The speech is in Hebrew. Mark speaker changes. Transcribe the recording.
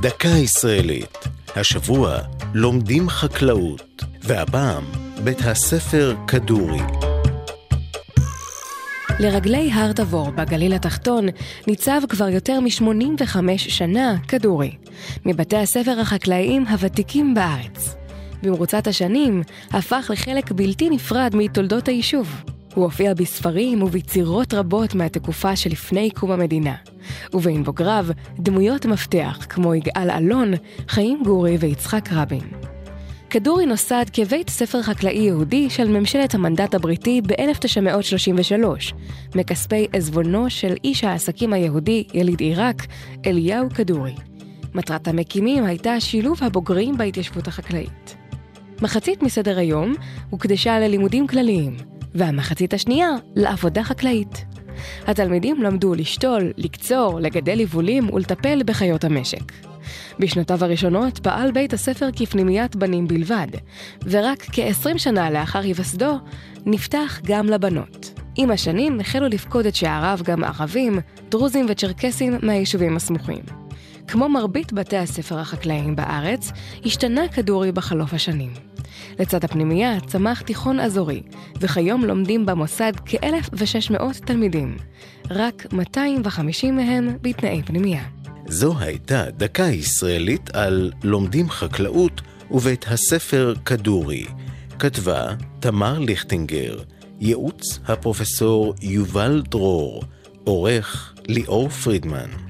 Speaker 1: דקה ישראלית. השבוע לומדים חקלאות, והפעם בית הספר כדורי.
Speaker 2: לרגלי הר תבור בגליל התחתון ניצב כבר יותר מ-85 שנה כדורי, מבתי הספר החקלאיים הוותיקים בארץ. במרוצת השנים הפך לחלק בלתי נפרד מתולדות היישוב. הוא הופיע בספרים וביצירות רבות מהתקופה שלפני קום המדינה. ובין בוגריו דמויות מפתח כמו יגאל אלון, חיים גורי ויצחק רבין. כדורי נוסד כבית ספר חקלאי יהודי של ממשלת המנדט הבריטי ב-1933, מכספי עזבונו של איש העסקים היהודי, יליד עיראק, אליהו כדורי. מטרת המקימים הייתה שילוב הבוגרים בהתיישבות החקלאית. מחצית מסדר היום הוקדשה ללימודים כלליים, והמחצית השנייה לעבודה חקלאית. התלמידים למדו לשתול, לקצור, לגדל יבולים ולטפל בחיות המשק. בשנותיו הראשונות פעל בית הספר כפנימיית בנים בלבד, ורק כ-20 שנה לאחר היווסדו נפתח גם לבנות. עם השנים החלו לפקוד את שעריו גם ערבים, דרוזים וצ'רקסים מהיישובים הסמוכים. כמו מרבית בתי הספר החקלאיים בארץ, השתנה כדורי בחלוף השנים. לצד הפנימייה צמח תיכון אזורי, וכיום לומדים במוסד כ-1,600 תלמידים. רק 250 מהם בתנאי פנימייה.
Speaker 1: זו הייתה דקה ישראלית על לומדים חקלאות ובית הספר כדורי. כתבה תמר ליכטינגר, ייעוץ הפרופסור יובל דרור, עורך ליאור פרידמן.